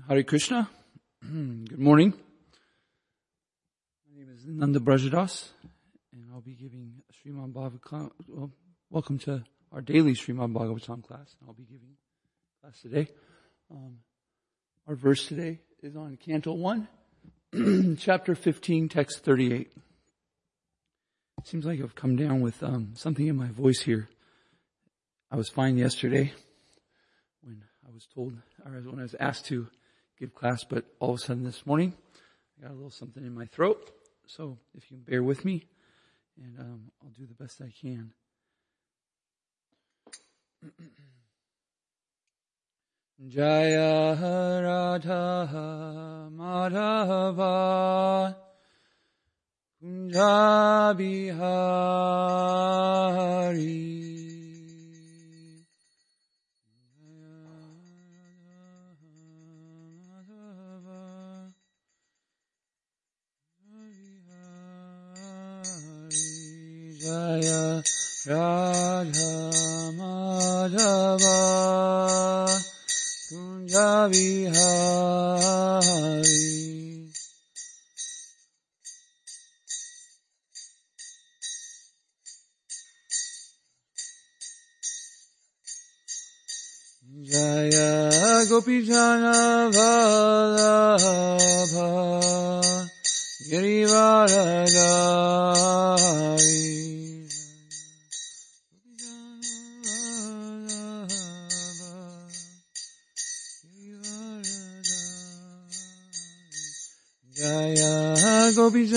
Hare Krishna. Good morning. My name is Nanda Brajadas, and I'll be giving Srimad Bhagavatam. Well, welcome to our daily Srimad Bhagavatam class. I'll be giving class today. Um, our verse today is on Canto 1, chapter 15, text 38. It seems like I've come down with um, something in my voice here. I was fine yesterday when I was told, or when I was asked to give class, but all of a sudden this morning, I got a little something in my throat. So if you can bear with me, and um, I'll do the best I can. Jaya Radha Madhava Jaya Radha Madhava Kunja Vihari Jaya Gopijana Vallabha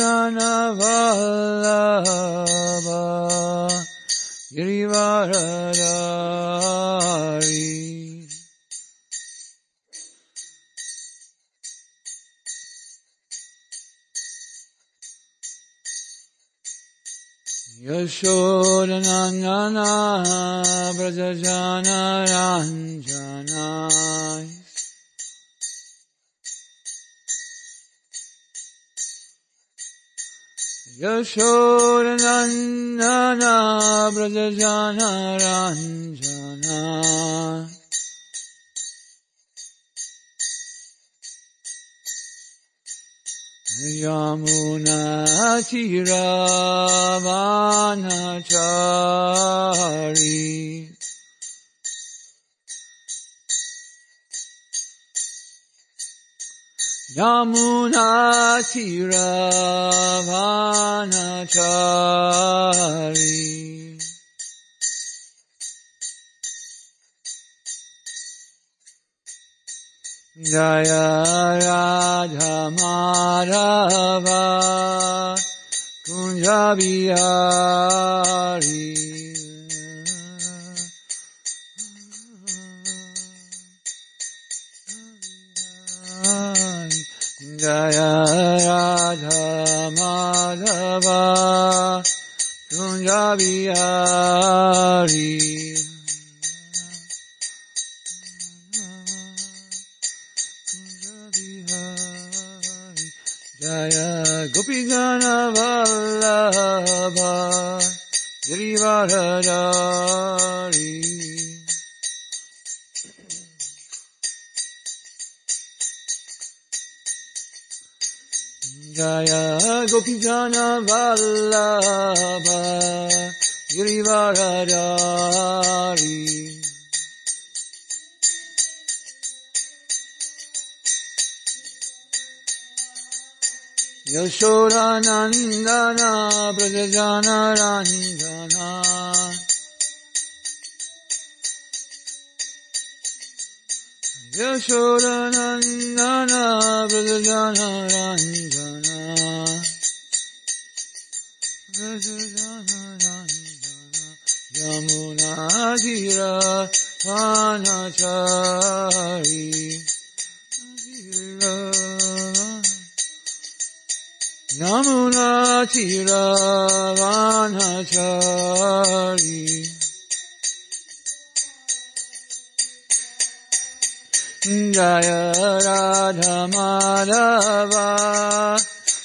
Jaya Gopijana Yamuna Tiravanachari Jaya Radha Madhava Kunja Bihari Jaya Radha Madhava Kunja Bihari Jaya Gopijana Vallabha Girivaradari Yashodanandana Brajajana Ranjana Yashodanandana Brajajana Ranjana Yamuna Jira Panachari Jira Yamuna Tiravanachari Jaya Radha Madhava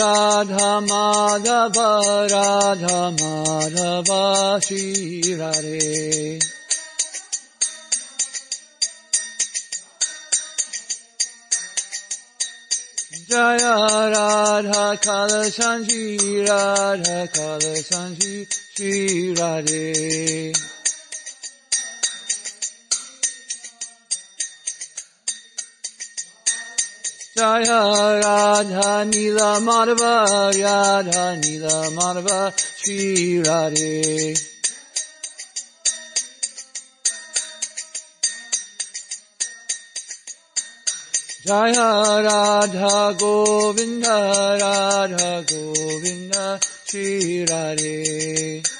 Radha Madhava Radha Madhava Shri Radhe. Jaya Radha Kalachandji Radha Kalachandji Shri Radhe. Jaya Radha Nila Madhava Radha Nila Madhava Shri Radhe. Jaya Radha Govinda Radha Govinda Shri Radhe.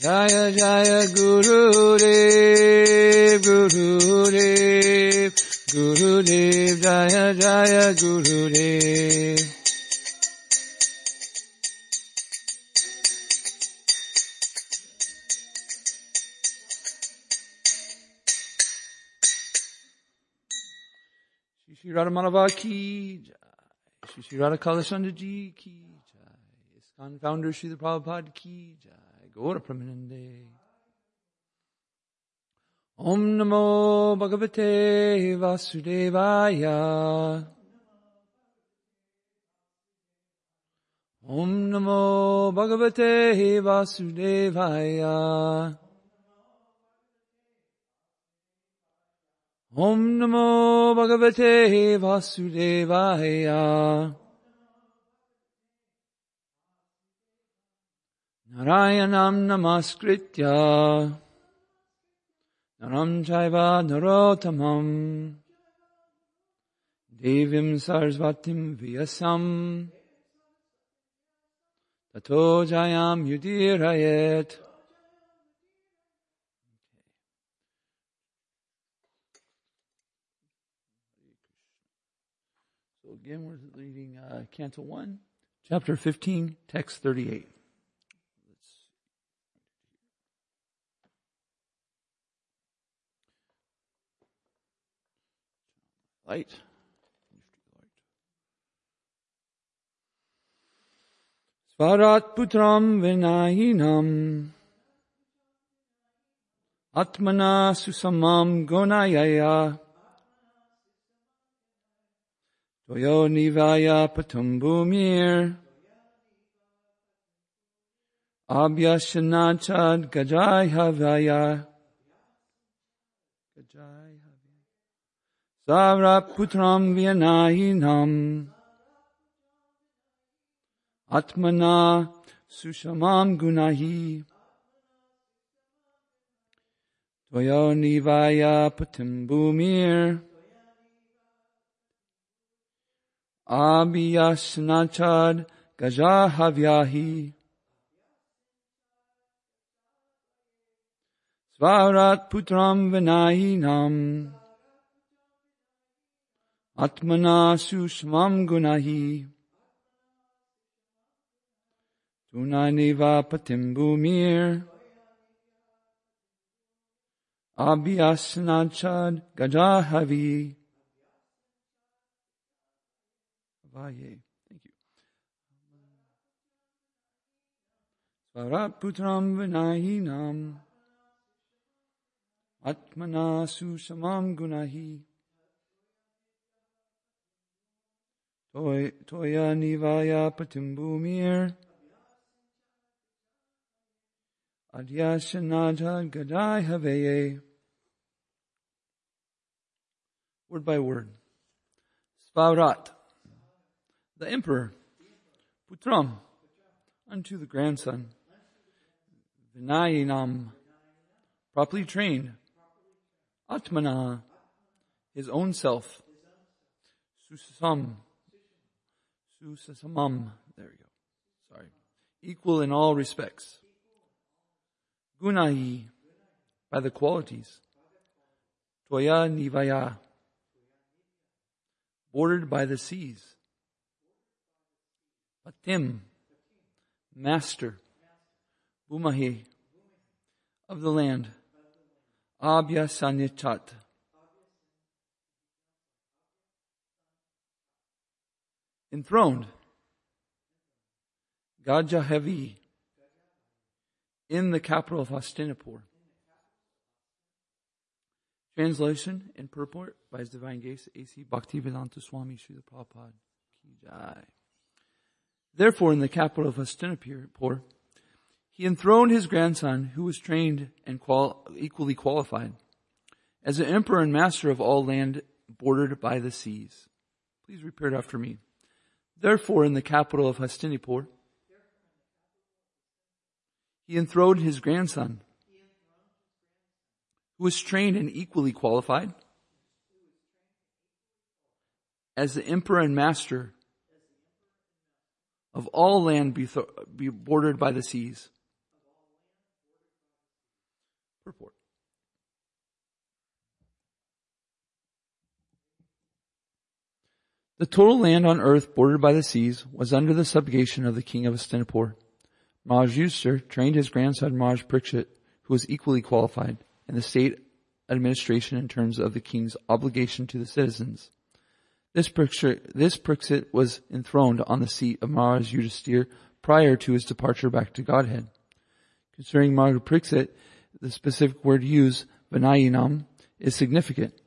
Jaya Jaya Guru Dev, Guru Dev, Guru Dev, Jaya Jaya Guru Dev. Shri Radha Madhava ki jai. Shri Radha Kalachanda ji ki jai. ISKCON founder Srila Prabhupada ki jai. Gaura Premanande. Om Namo Bhagavate Vasudevaya. Om Namo Bhagavate Vasudevaya. Om Namo Bhagavate Narayanam Namaskritya. Naram Chaiva Narotamam. Devim Sarasvatim Vyasam. Tato Jayam. So again, we're reading uh, Canto 1, chapter 15, text 38. Light. Svarat putram vinahinam Atmana susamam gonayaya Toyo nivaya patumbumir Abhyashanachad gajai havaya Savra putram vinahinam Atmana sushamam gunahi. Toyo nivaya patimbumir Abhyasnachad gajahavyahi. Svarat putram vinahinam Atmana sushamam gunahi Tunaniva patimbumir Abhyasnachad Gajahavi. Vaye. Thank you. Svaraputram vinahinam. Atmana susamam gunahi. Toya nivaya patimbumir. Adyashanata Gadai Haveye. Word by word. Svarat, the emperor. Putram, unto the grandson. Vinayinam, properly trained. Atmana, his own self. Susam, Susasamam, there we go. Sorry. Equal in all respects. Gunahi, by the qualities. Toya Nivaya, bordered by the seas. Patim, master. Bumahi, of the land. Abya Sanyachat. Enthroned. Gajahavi, in the capital of Hastinapur. Translation and purport by His Divine Grace A.C. Bhaktivedanta Swami Srila Prabhupada Ki Jai. Therefore, in the capital of Hastinapur, he enthroned his grandson, who was trained and qual- equally qualified, as the emperor and master of all land bordered by the seas. Please repeat after me. Therefore, in the capital of Hastinapur, he enthroned his grandson, who was trained and equally qualified as the emperor and master of all land be bordered by the seas. Purport. The total land on earth bordered by the seas was under the subjugation of the king of Hastinapur. Maharaj Yudhishthir trained his grandson Maharaj Parikshit, who was equally qualified in the state administration in terms of the king's obligation to the citizens. This Parikshit, this was enthroned on the seat of Yudhishthir prior to his departure back to Godhead. Concerning Maharaj Parikshit, the specific word used, Vinayinam, is significant.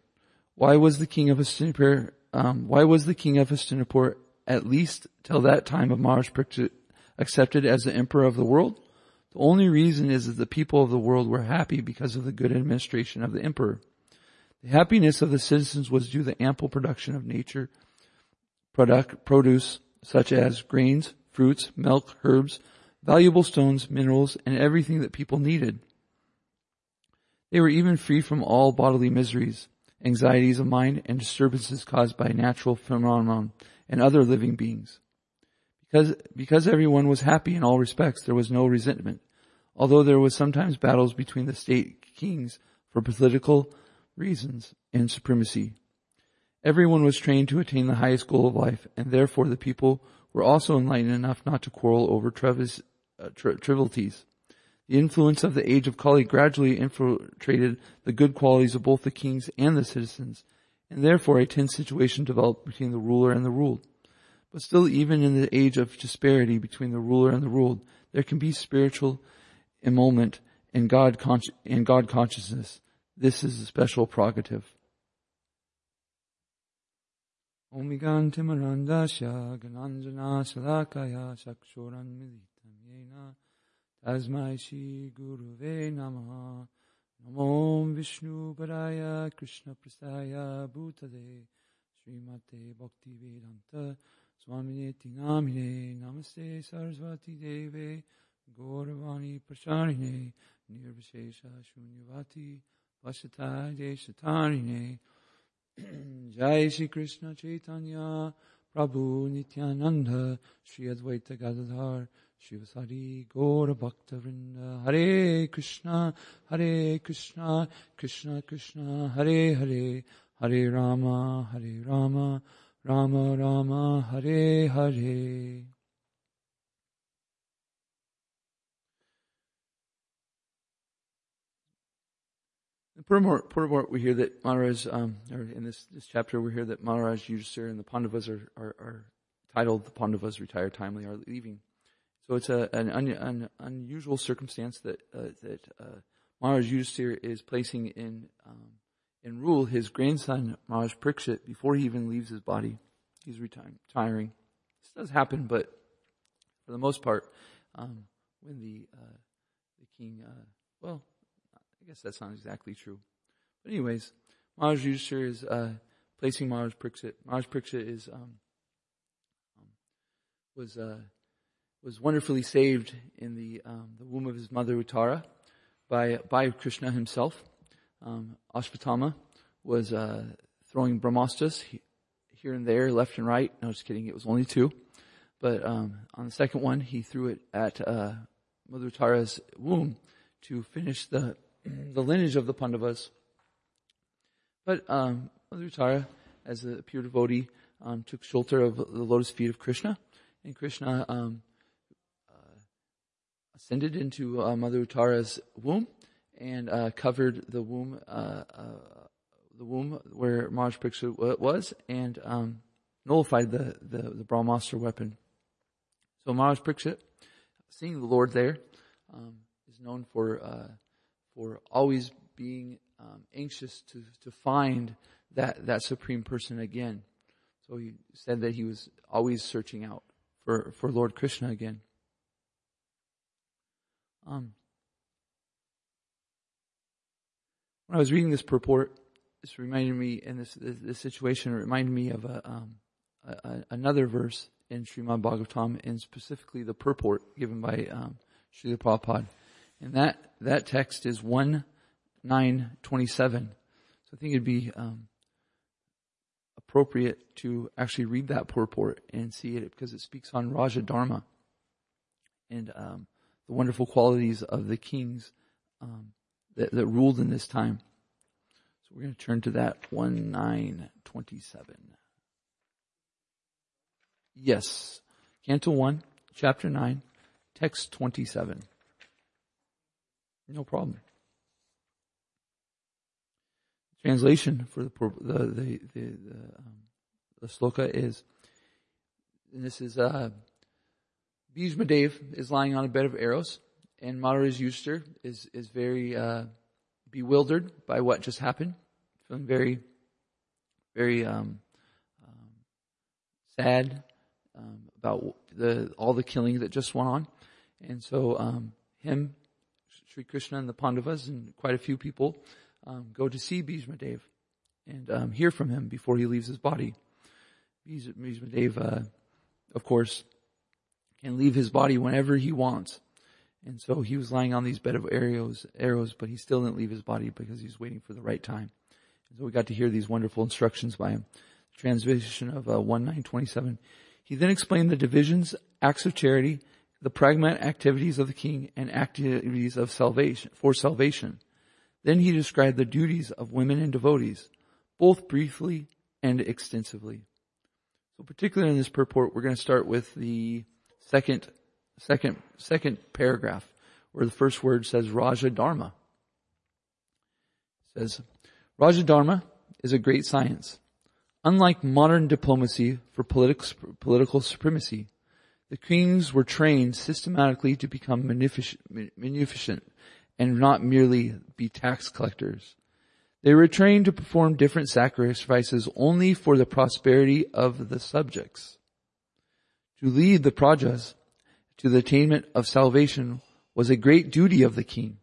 Why was the king of Hastinapur, um, why was the king of Hastinapur at least till that time of Maharaj accepted as the emperor of the world? The only reason is that the people of the world were happy because of the good administration of the emperor. The happiness of the citizens was due to the ample production of nature product, produce such as grains, fruits, milk, herbs, valuable stones, minerals, and everything that people needed. They were even free from all bodily miseries, anxieties of mind, and disturbances caused by natural phenomena and other living beings. Because, because everyone was happy in all respects, there was no resentment, although there was sometimes battles between the state kings for political reasons and supremacy. Everyone was trained to attain the highest goal of life, and therefore the people were also enlightened enough not to quarrel over uh, trivialities. The influence of the age of Kali gradually infiltrated the good qualities of both the kings and the citizens, and therefore a tense situation developed between the ruler and the ruled. But still, even in the age of disparity between the ruler and the ruled, there can be spiritual emolument and God, and God consciousness. This is a special prerogative. Timarandasya Gananjana Salakaya Sakshoran Militam Yena Tasmai Shri Guruve Namaha. Namo Vishnu Paraya Krishna Prasaya Bhutale Srimate Bhakti Vedanta Swamine Tinamine Namaste Sarasvati Deve Gauravani Prasharine Nirvishesha Shunyavati Vashatai Deshatarine Jai Shri Krishna Chaitanya Prabhu Nityananda Shri Advaita Gadadhar Srivasadi Gaura Bhakta Vrinda. Hare Krishna Hare Krishna Krishna Krishna Hare Hare. Hare Rama Hare Rama Rama Rama Hare Hare. Purport, we hear that Maharaj, um, or in this, this chapter, we hear that Maharaj Yudhisthira and the Pandavas are, are, are, titled The Pandavas Retire Timely Are Leaving. So it's a, an, un, an unusual circumstance that, uh, that, uh, Maharaj Yudhisthira is placing in, um, in rule his grandson, Maharaj Parikshit, before he even leaves his body. He's retiring. This does happen, but for the most part, um, when the, uh, the king, uh, well, I guess that's not exactly true. But anyways, Maharaj Yudhisthira is uh, placing Maharaj Parikshit. Maharaj Parikshit is um, um, was uh, was wonderfully saved in the um, the womb of his mother Uttara by by Krishna himself. Um, Ashvatthama was uh, throwing brahmastras here and there, left and right. No, just kidding. It was only two. But um, on the second one, he threw it at uh, Mother Uttara's womb to finish the the lineage of the Pandavas. But um, Mother Uttara, as a pure devotee, um, took shelter of the lotus feet of Krishna, and Krishna um, ascended into uh, Mother Uttara's womb and uh, covered the womb, uh, uh, the womb where Parikshit was, and um, nullified the, the, the Brahmastra weapon. So Parikshit, seeing the Lord there, um, is known for uh, for always being um, anxious to, to find that, that supreme person again. So he said that he was always searching out for, for Lord Krishna again. Um, when I was reading this purport, this reminded me, and this, this, this situation reminded me of a, um, a, another verse in Srimad Bhagavatam, and specifically the purport given by um, Srila Prabhupada. And that, that text is 1 9 27. So I think it'd be um, appropriate to actually read that purport and see it because it speaks on Raja Dharma and um, the wonderful qualities of the kings um, that, that ruled in this time. So we're going to turn to that 1 9 27. Yes. Canto 1, chapter 9, text 27. No problem. Translation for the the the the, the, um, the sloka is, and this is uh, Bhishmadev is lying on a bed of arrows, and Maharaj Yudhisthira is is very uh, bewildered by what just happened, feeling very very um, um, sad um, about the all the killing that just went on, and so um, him Sri Krishna and the Pandavas and quite a few people um, go to see Bhishmadev and um, hear from him before he leaves his body. Bhishmadev, uh, of course, can leave his body whenever he wants. And so he was lying on these bed of arrows, arrows, but he still didn't leave his body because he was waiting for the right time. And so we got to hear these wonderful instructions by him. Translation of uh, 1927. He then explained the divisions, acts of charity, the pragmatic activities of the king and activities of salvation, for salvation. Then he described the duties of women and devotees, both briefly and extensively. So particularly in this purport, we're going to start with the second, second, second paragraph, where the first word says Raja Dharma. It says, Raja Dharma is a great science. Unlike modern diplomacy for political, political supremacy, the kings were trained systematically to become munificent and not merely be tax collectors. They were trained to perform different sacrifices only for the prosperity of the subjects. To lead the prajas to the attainment of salvation was a great duty of the king.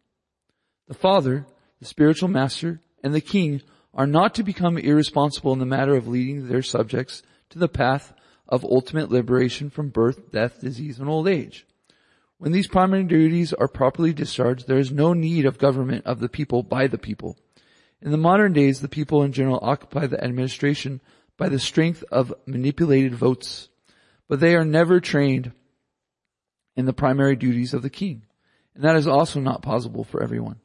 The father, the spiritual master, and the king are not to become irresponsible in the matter of leading their subjects to the path of ultimate liberation from birth, death, disease, and old age. When these primary duties are properly discharged, there is no need of government of the people by the people. In the modern days, the people in general occupy the administration by the strength of manipulated votes, but they are never trained in the primary duties of the king. And that is also not possible for everyone.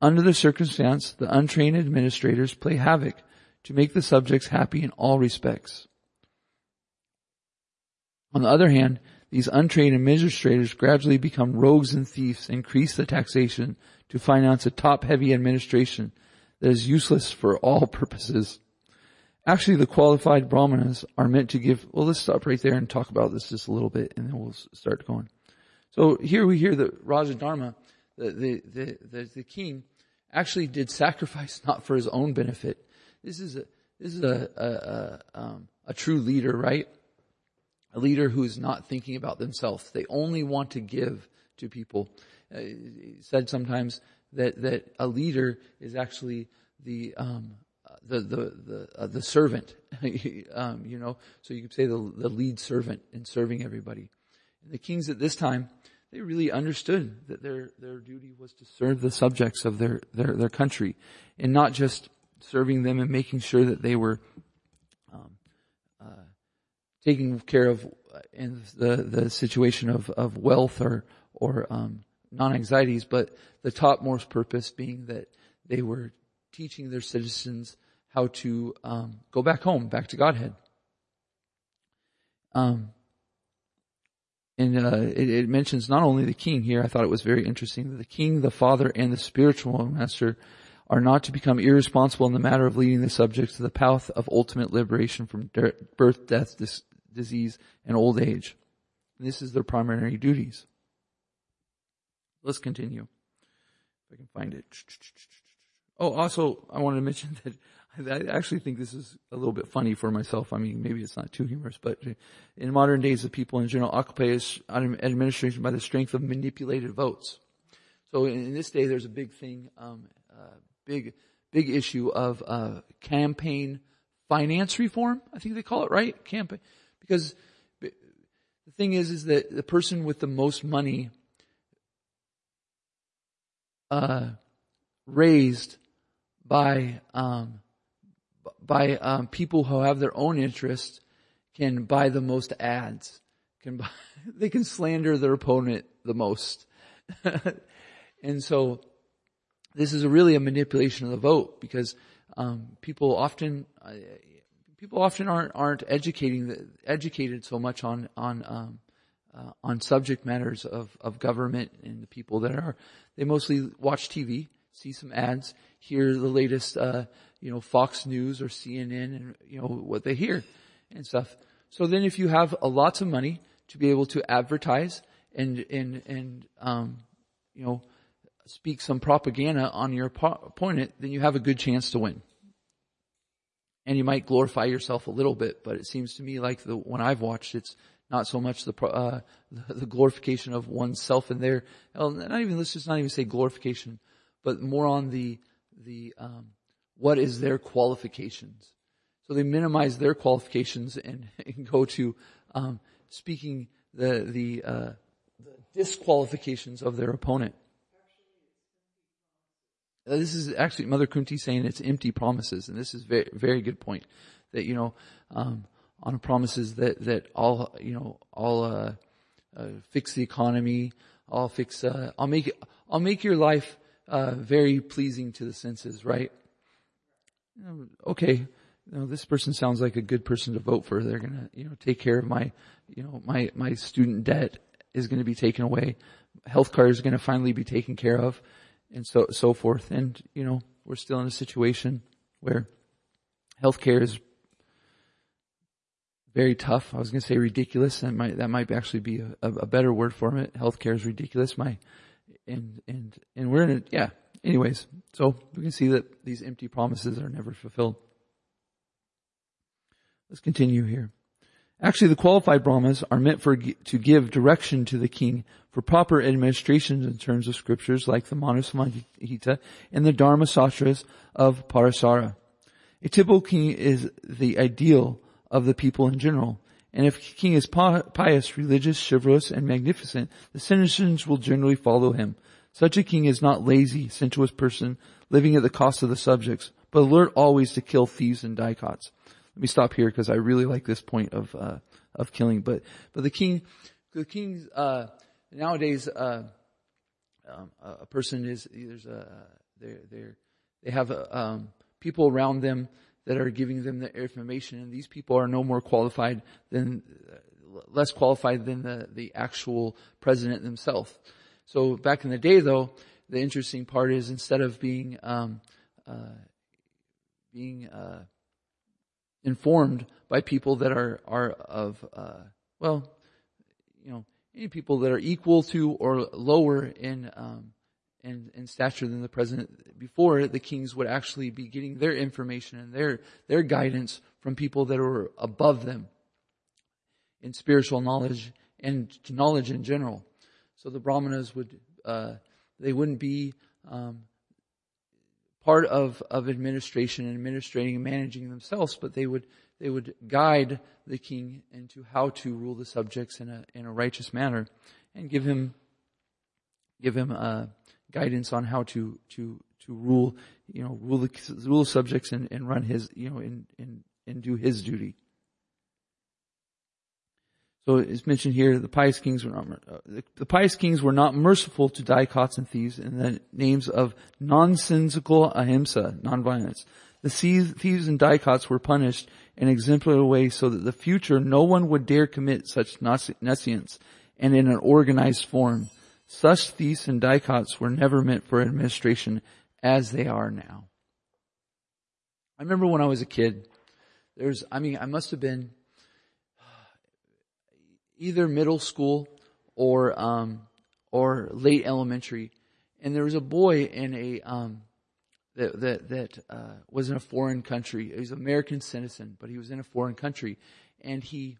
Under the circumstance, the untrained administrators play havoc to make the subjects happy in all respects. On the other hand, these untrained administrators gradually become rogues and thieves, increase the taxation to finance a top-heavy administration that is useless for all purposes. Actually, the qualified brahmanas are meant to give, well, let's stop right there and talk about this just a little bit and then we'll start going. So here we hear that Raja Dharma, the, the, the, the, the king, actually did sacrifice not for his own benefit. This is a, this is a, a, a, um, a true leader, right? A leader who is not thinking about themselves. They only want to give to people. Uh, said sometimes that, that a leader is actually the, um, the, the, the, uh, the servant, um, you know, so you could say the, the lead servant in serving everybody. And the kings at this time, they really understood that their, their duty was to serve the subjects of their, their, their country and not just serving them and making sure that they were, um, uh, taken care of in the, the situation of, of wealth or, or, um, non-anxieties, but the topmost purpose being that they were teaching their citizens how to um, go back home, back to Godhead. Um, and uh, it, it, mentions not only the king here. I thought it was very interesting that the king, the father, and the spiritual master are not to become irresponsible in the matter of leading the subjects to the path of ultimate liberation from birth, death, dis- disease, and old age. And this is their primary duties. Let's continue. If I can find it. Oh, also, I wanted to mention that I actually think this is a little bit funny for myself. I mean, maybe it's not too humorous, but in modern days, the people in general occupy is administration by the strength of manipulated votes. So in, this day, there's a big thing, um, uh, big, big issue of uh, campaign finance reform. I think they call it right, campaign, because the thing is, is that the person with the most money uh, raised by um, by um, people who have their own interests can buy the most ads. Can buy, they can slander their opponent the most, and so this is really a manipulation of the vote because um, people often uh, people often aren't aren't educating the, educated so much on on um, uh, on subject matters of, of government and the people that are, they mostly watch TV, see some ads, hear the latest, uh, you know, Fox News or CNN and, you know, what they hear and stuff. So then if you have a lots of money to be able to advertise and, and, and, um, you know, speak some propaganda on your opponent, then you have a good chance to win. And you might glorify yourself a little bit, but it seems to me like the, when I've watched, it's, not so much the, uh, the glorification of oneself in there. Not even, let's just not even say glorification, but more on the, the, um, what is their qualifications. So they minimize their qualifications and, and go to, um, speaking the, the, uh, the disqualifications of their opponent. This is actually Mother Kunti saying it's empty promises, and this is very, very good point. That you know, um, on promises that that I'll you know I'll uh, uh, fix the economy. I'll fix. Uh, I'll make. I'll make your life uh, very pleasing to the senses. Right? Okay. You know, this person sounds like a good person to vote for. They're gonna you know take care of my you know my my student debt is to be taken away. Health care is to finally be taken care of, and so so forth. And you know we're still in a situation where Healthcare is very tough. I was going to say ridiculous. That might that might actually be a, a better word for it. Healthcare is ridiculous. My and and and we're in it. Yeah. Anyways, so we can see that these empty promises are never fulfilled. Let's continue here. Actually, the qualified brahmas are meant for to give direction to the king for proper administration in terms of scriptures like the Manusamhita and the Dharma Sastras of Parasara. A typical king is the ideal of the people in general. And if a king is pious, religious, chivalrous, and magnificent, the citizens will generally follow him. Such a king is not lazy, sensuous person living at the cost of the subjects, but alert always to kill thieves and dacoits. Let me stop here because I really like this point of uh, of killing. But but the king, the king uh, nowadays, uh, um, a person is there's a they they they have um, people around them that are giving them the information, and these people are no more qualified than, less qualified than the, the actual president themselves. So back in the day though, the interesting part is instead of being, um, uh, being, uh, informed by people that are, are of, uh, well, you know, any people that are equal to or lower in, um, in, in stature than the president before, the kings would actually be getting their information and their, their guidance from people that were above them in spiritual knowledge and knowledge in general. So the brahmanas would, uh, they wouldn't be, um, part of, of administration and administrating and managing themselves, but they would, they would guide the king into how to rule the subjects in a, in a righteous manner and give him, give him, uh, guidance on how to to to rule, you know, rule the rule subjects and, and run his, you know, and and and do his duty. So it's mentioned here the pious kings were not uh, the, the, pious kings were not merciful to dacoits and thieves in the names of nonsensical ahimsa, nonviolence. The thieves and dacoits were punished in exemplary way so that the future no one would dare commit such nescience and in an organized form. Such thieves and dacoits were never meant for administration as they are now. I remember when I was a kid, there's, I mean, I must have been either middle school or, um, or late elementary. And there was a boy in a, um, that, that, that, uh, was in a foreign country. He was an American citizen, but he was in a foreign country. And he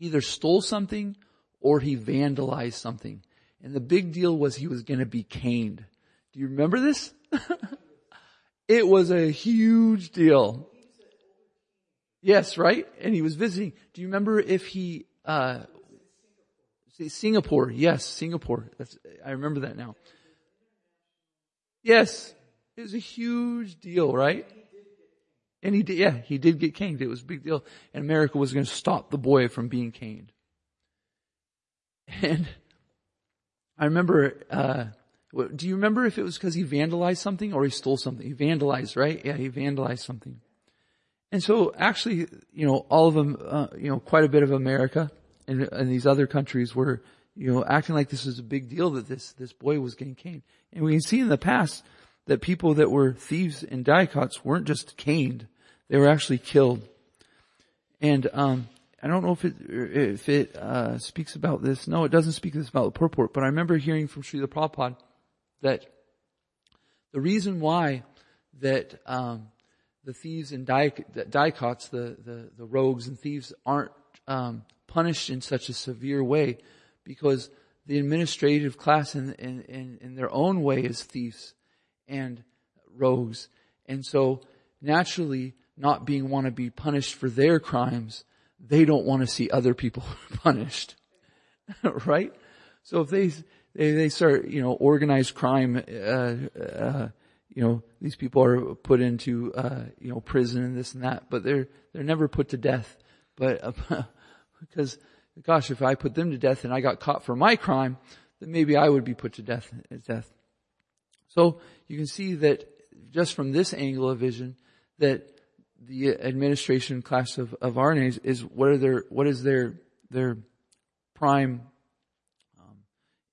either stole something or he vandalized something. And the big deal was he was going to be caned. Do you remember this? it was a huge deal. Yes, right? And he was visiting. Do you remember if he, uh, Singapore. Yes, Singapore. That's, I remember that now. Yes. It was a huge deal, right? And he did, yeah, he did get caned. It was a big deal. And America was going to stop the boy from being caned. And I remember, uh, do you remember if it was because he vandalized something or he stole something? He vandalized, right? Yeah, he vandalized something. And so actually, you know, all of them, uh, you know, quite a bit of America and, and these other countries were, you know, acting like this was a big deal that this, this boy was getting caned. And we can see in the past that people that were thieves and dacoits weren't just caned. They were actually killed. And, um, I don't know if it if it uh, speaks about this. No, it doesn't speak this about the purport. But I remember hearing from Srila Prabhupada that the reason why that um, the thieves and dacoits, the, the the rogues and thieves, aren't um, punished in such a severe way, because the administrative class in, in, in, in their own way is thieves and rogues, and so naturally, not being want to be punished for their crimes they don't want to see other people punished. right? So if they, they, they start, you know, organized crime, uh, uh, you know, these people are put into, uh, you know, prison and this and that, but they're, they're never put to death. But, because, gosh, if I put them to death and I got caught for my crime, then maybe I would be put to death, death. So you can see that just from this angle of vision, that the administration class of, of RNAs is what are their, what is their, their prime um,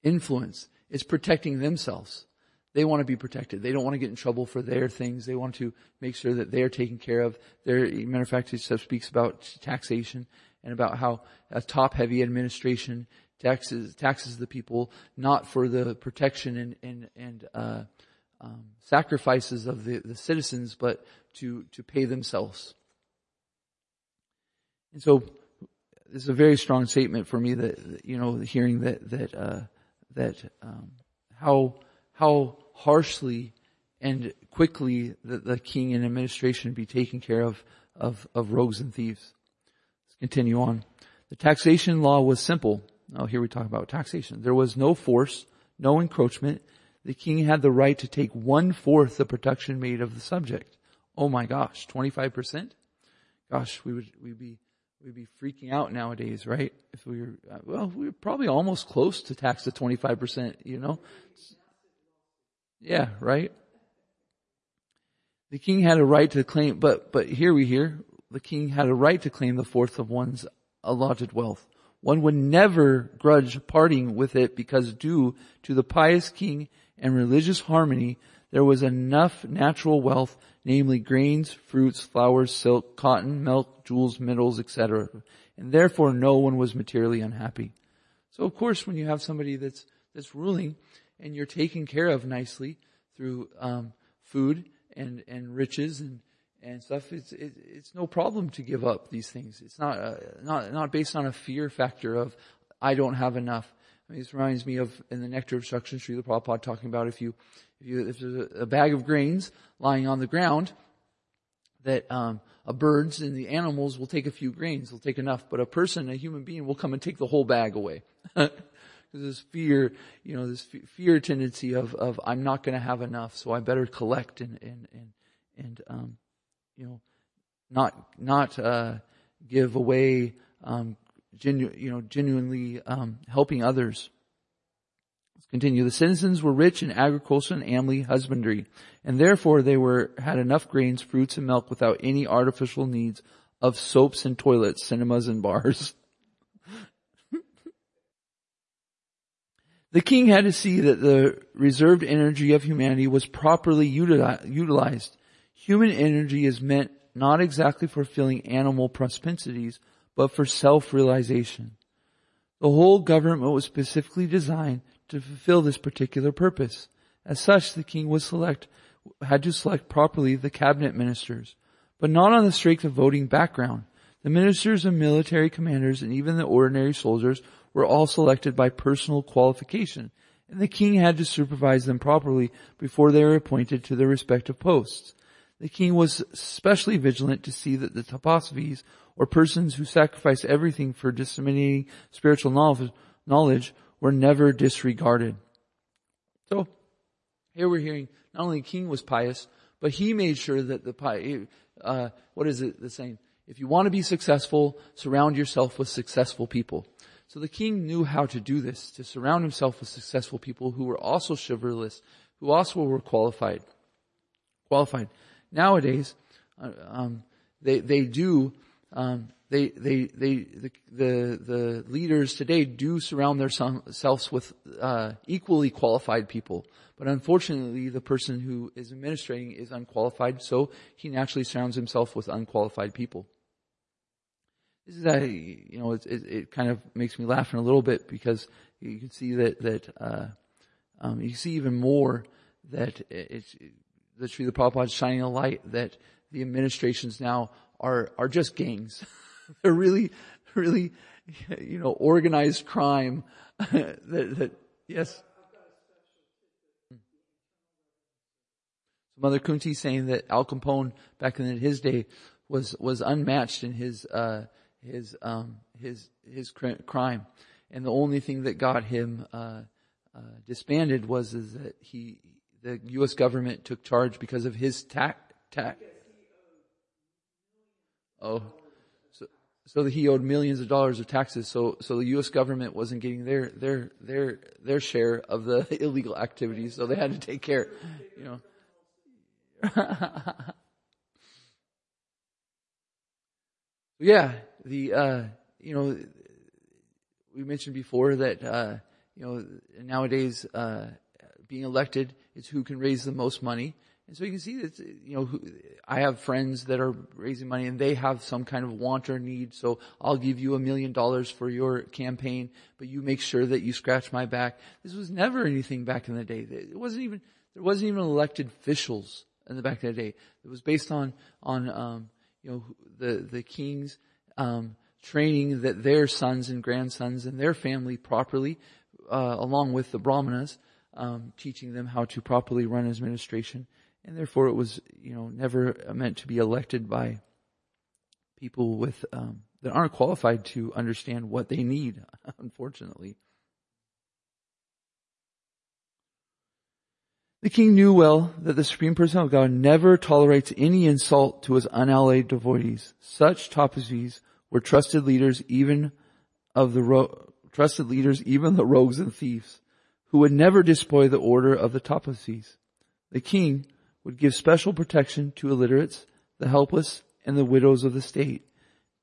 influence? It's protecting themselves. they want to be protected. They don't want to get in trouble for their things. They want to make sure that they're taken care of. Their, matter of fact, it speaks about taxation and about how a top-heavy administration taxes taxes the people not for the protection and and and uh, um, sacrifices of the, the citizens, but to to pay themselves. And so, this is a very strong statement for me that you know hearing that that uh, that um, how how harshly and quickly the, the king and administration be taking care of of of rogues and thieves. Let's continue on. The taxation law was simple. Oh, here we talk about taxation. There was no force, no encroachment. The king had the right to take one fourth the production made of the subject. Oh my gosh, 25%? Gosh, we would, we'd be, we'd be freaking out nowadays, right? If we were, uh, well, we are probably almost close to tax to 25%, you know? Yeah, right? The king had a right to claim, but, but here we hear, the king had a right to claim the fourth of one's allotted wealth. One would never grudge parting with it because due to the pious king and religious harmony, there was enough natural wealth, namely grains, fruits, flowers, silk, cotton, milk, jewels, metals, etc. And therefore no one was materially unhappy. So of course when you have somebody that's, that's ruling and you're taken care of nicely through, um, food and, and riches and, and stuff, it's it, it's no problem to give up these things. It's not uh, not not based on a fear factor of I don't have enough. I mean, this reminds me of in the Nectar of Instruction, Srila Prabhupada talking about if you if you if there's a, bag of grains lying on the ground, that um, a birds and the animals will take a few grains, they'll take enough, but a person, a human being, will come and take the whole bag away. This fear, you know, this fear tendency of of I'm not going to have enough, so I better collect and and and and um, you know, not not uh, give away, um, genu- you know, genuinely um, helping others. Let's continue. The citizens were rich in agriculture and family husbandry, and therefore they were had enough grains, fruits, and milk without any artificial needs of soaps and toilets, cinemas and bars. The king had to see that the reserved energy of humanity was properly utilized Human energy is meant not exactly for filling animal propensities, but for self-realization. The whole government was specifically designed to fulfill this particular purpose. As such, the king was select, had to select properly the cabinet ministers, but not on the strength of voting background. The ministers and military commanders and even the ordinary soldiers were all selected by personal qualification, and the king had to supervise them properly before they were appointed to their respective posts. The king was especially vigilant to see that the tapasvis, or persons who sacrifice everything for disseminating spiritual knowledge, were never disregarded. So, here we're hearing not only the king was pious, but he made sure that the uh, what is it the saying? If you want to be successful, surround yourself with successful people. So the king knew how to do this, to surround himself with successful people who were also chivalrous, who also were qualified. Qualified nowadays, uh, um, they they do um, they they they the, the, the leaders today do surround themselves with uh, equally qualified people, but unfortunately, the person who is administrating is unqualified, so he naturally surrounds himself with unqualified people. This is a you know it, it, it kind of makes me laugh in a little bit because you can see that that uh, um, you see even more that it's the Srila Prabhupada is shining a light that the administrations now are, are just gangs. They're really, really, you know, organized crime that, that, yes. Mother Kunti saying that Al Capone back in his day was, was unmatched in his, uh, his, um, his, his crime. And the only thing that got him, uh, uh, disbanded was is that he, the U.S. government took charge because of his tax. tax. Oh, so so he owed millions of dollars of taxes. So so the U.S. government wasn't getting their their their their share of the illegal activities. So they had to take care, you know. yeah, the uh, you know we mentioned before that uh, you know nowadays uh, being elected is who can raise the most money. And so you can see that, you know, I have friends that are raising money and they have some kind of want or need. So I'll give you a million dollars for your campaign, but you make sure that you scratch my back. This was never anything back in the day. It wasn't even, there wasn't even elected officials in the back of the day. It was based on, on, um, you know, the, the kings, um, training that their sons and grandsons and their family properly, uh, along with the brahmanas, um, teaching them how to properly run administration and therefore it was, you know, never meant to be elected by people with um, that aren't qualified to understand what they need. Unfortunately, the king knew well that the supreme person of God never tolerates any insult to his unalloyed devotees. Such tapasvis were trusted leaders, even of the ro- trusted leaders, even the rogues and thieves, who would never despoil the order of the tapasvis. The king would give special protection to illiterates, the helpless, and the widows of the state.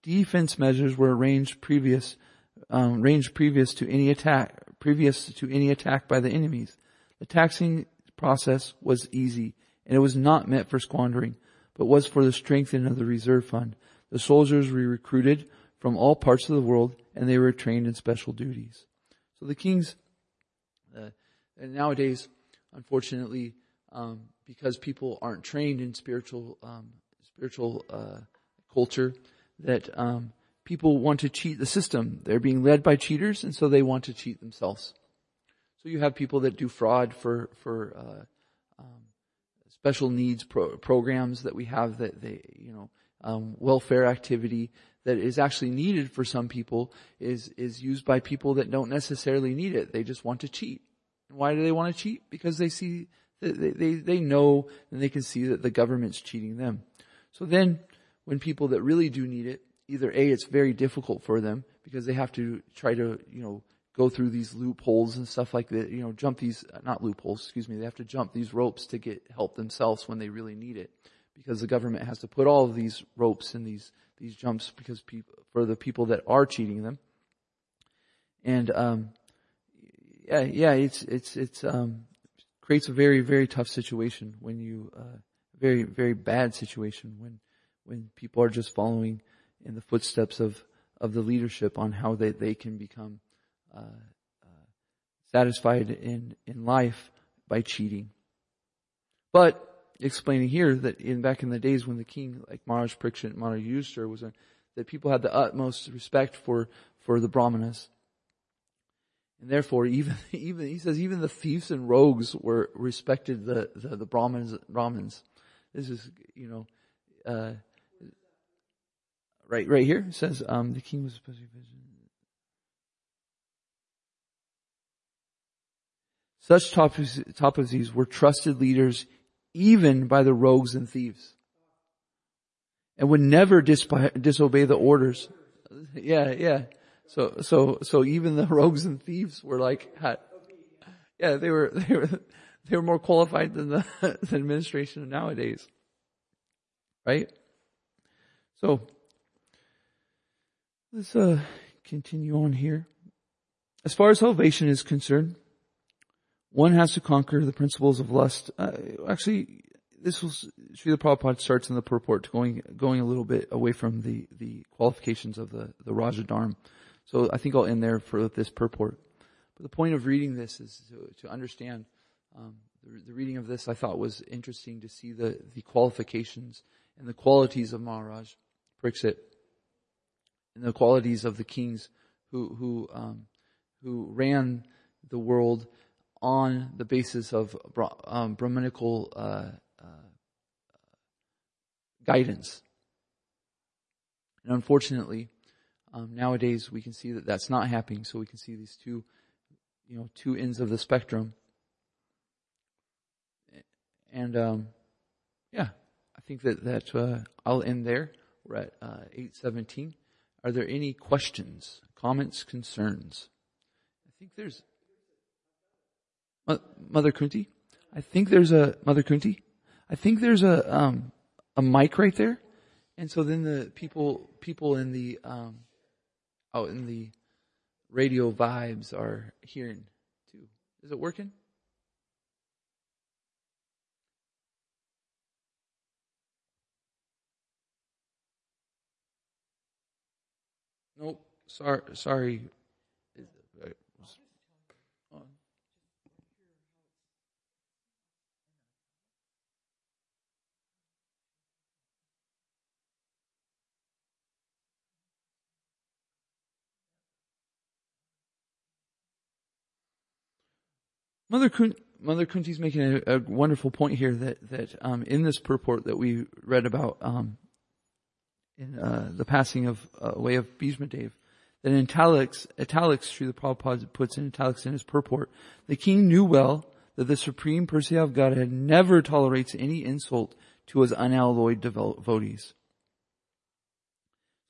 Defense measures were arranged previous, um, previous to any attack, previous to any attack by the enemies. The taxing process was easy, and it was not meant for squandering, but was for the strengthening of the reserve fund. The soldiers were recruited from all parts of the world, and they were trained in special duties. So the kings, uh, nowadays, unfortunately, um, because people aren't trained in spiritual um, spiritual uh, culture that um, people want to cheat the system. They're being led by cheaters, and so they want to cheat themselves. So you have people that do fraud for for uh, um, special needs pro- programs that we have that they you know um, welfare activity that is actually needed for some people is is used by people that don't necessarily need it. They just want to cheat. Why do they want to cheat? Because they see they, they, they know and they can see that the government's cheating them. So then, when people that really do need it, either A, it's very difficult for them because they have to try to, you know, go through these loopholes and stuff like that, you know, jump these, not loopholes, excuse me, they have to jump these ropes to get help themselves when they really need it. Because the government has to put all of these ropes and these, these jumps because people, for the people that are cheating them. And, um, yeah, yeah, it's, it's, it's, um, creates a very, very tough situation when you, uh, very, very bad situation when, when people are just following in the footsteps of, of the leadership on how they, they can become, uh, uh, satisfied in, in life by cheating. But, explaining here that in back in the days when the king, like Maharaj Parikshit, Maharaj Yudhishthira was, that people had the utmost respect for, for the brahmanas. And therefore, even, even, he says, even the thieves and rogues were respected the, the, the Brahmins, Brahmins. This is, you know, uh, right, right here, it says, um, the king was supposed to be Such tapasvis were trusted leaders even by the rogues and thieves. And would never disobey the orders. Yeah, yeah. So, so, so even the rogues and thieves were like, had, yeah, they were, they were, they were more qualified than the, the administration nowadays. Right? So, let's, uh, continue on here. As far as salvation is concerned, one has to conquer the principles of lust. Uh, actually, this was Srila Prabhupada starts in the purport going going a little bit away from the the qualifications of the the Raja Dharma. So I think I'll end there for this purport. But the point of reading this is to, to understand um, the, the, reading of this. I thought was interesting to see the the qualifications and the qualities of Maharaj Pariksit and the qualities of the kings who who um, who ran the world on the basis of um, Brahmanical uh, uh, guidance. And unfortunately, um, nowadays, we can see that that's not happening. So we can see these two, you know, two ends of the spectrum. And um, yeah, I think that that uh, I'll end there. We're at uh, eight seventeen. Are there any questions, comments, concerns? I think there's Mother Kunti. I think there's a Mother Kunti. I think there's a um, a mic right there, and so then the people people in the um, out in the radio vibes are hearing too. Is it working? Nope. Sorry, sorry, Mother Kun, Mother Kunti's making a, a, wonderful point here that that um, in this purport that we read about um, in uh, the passing of uh, way of Bhishmadev, that in italics, italics, Srila Prabhupada puts in italics in his purport, the king knew well that the supreme personality of Godhead never tolerates any insult to his unalloyed devotees.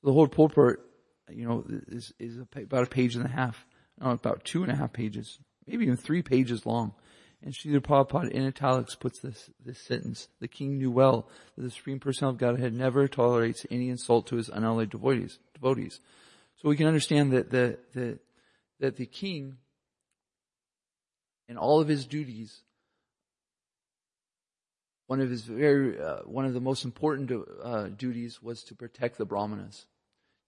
The whole purport, you know, is, is about a page and a half, no, about two and a half pages maybe even three pages long. And Srila Prabhupada in italics puts this, this sentence. The king knew well that the Supreme Personality of Godhead never tolerates any insult to his unalloyed devotees. devotees. So we can understand that the, the, that the king in all of his duties, one of his very, uh, one of the most important uh, duties was to protect the brahmanas,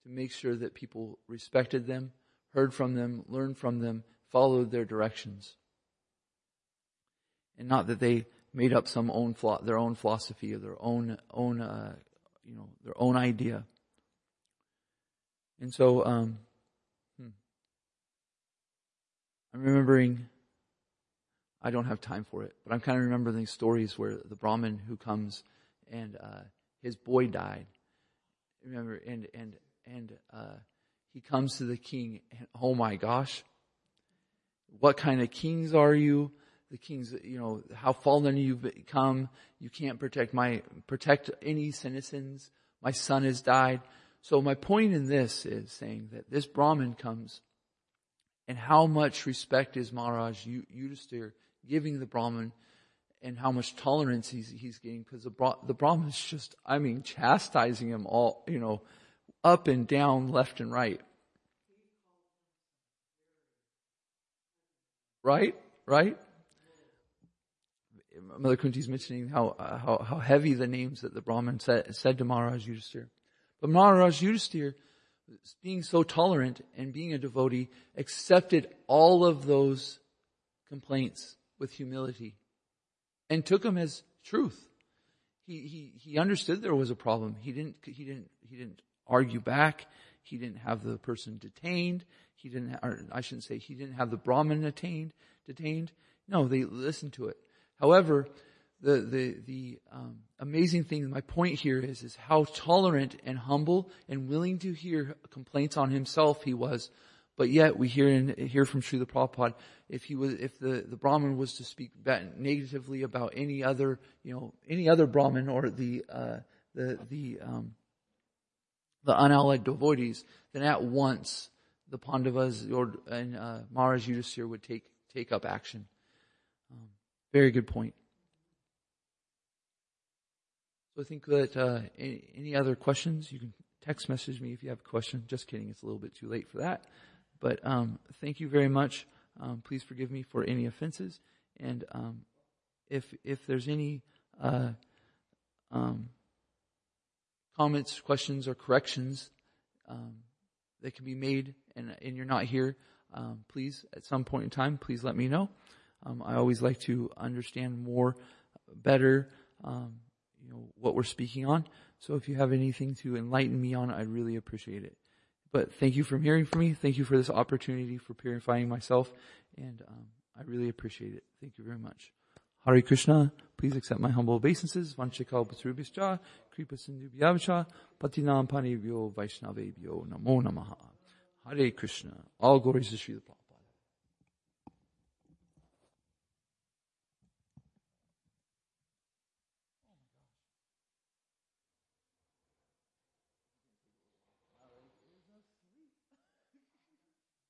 to make sure that people respected them, heard from them, learned from them, followed their directions. And not that they made up some own their own philosophy or their own own uh, you know their own idea. And so um, hmm. I'm remembering. I don't have time for it, but I'm kind of remembering these stories where the Brahmin who comes and uh, his boy died. Remember, and and and uh, he comes to the king. And, oh my gosh! What kind of kings are you? The kings, you know, how fallen you've become. You can't protect my, protect any citizens. My son has died. So my point in this is saying that this Brahmin comes and how much respect is Maharaj Yudhisthira giving the Brahmin and how much tolerance he's, he's getting because the, the Brahmin is just, I mean, chastising him all, you know, up and down, left and right. Right? Right? Mother Kunti's mentioning how, how, how heavy the names that the Brahmin said, said to Maharaj Yudhisthira. But Maharaj Yudhisthira, being so tolerant and being a devotee, accepted all of those complaints with humility and took them as truth. He, he, he understood there was a problem. He didn't, he didn't, he didn't argue back. He didn't have the person detained. He didn't, or I shouldn't say he didn't have the Brahmin detained. Detained. No, they listened to it. However, the the the um, amazing thing, my point here is, is how tolerant and humble and willing to hear complaints on himself he was. But yet we hear in, hear from Srila Prabhupada, if he was, if the, the Brahmin was to speak negatively about any other, you know, any other Brahmin or the, uh, the, the, um, the unalloyed devotees, then at once the Pandavas or, and uh, Maharaj Yudhisthira would take, take up action. Um, very good point. So I think that uh, any, any, other questions, you can text message me if you have a question. Just kidding, it's a little bit too late for that. But um, thank you very much. Um, please forgive me for any offenses. And um, if if there's any uh, um, comments, questions, or corrections um, that can be made and, and you're not here, um, please, at some point in time, please let me know. Um, I always like to understand more, better, um, you know, what we're speaking on. So if you have anything to enlighten me on, I'd really appreciate it. But thank you for hearing from me. Thank you for this opportunity for purifying myself. And um, I really appreciate it. Thank you very much. Hare Krishna, please accept my humble obeisances. Vanchikal Patrubhischa, Kripa Sindhu Patinam Vaishnavebhyo Namo Namaha. Hare Krishna. All glories to Srila Prabhupada.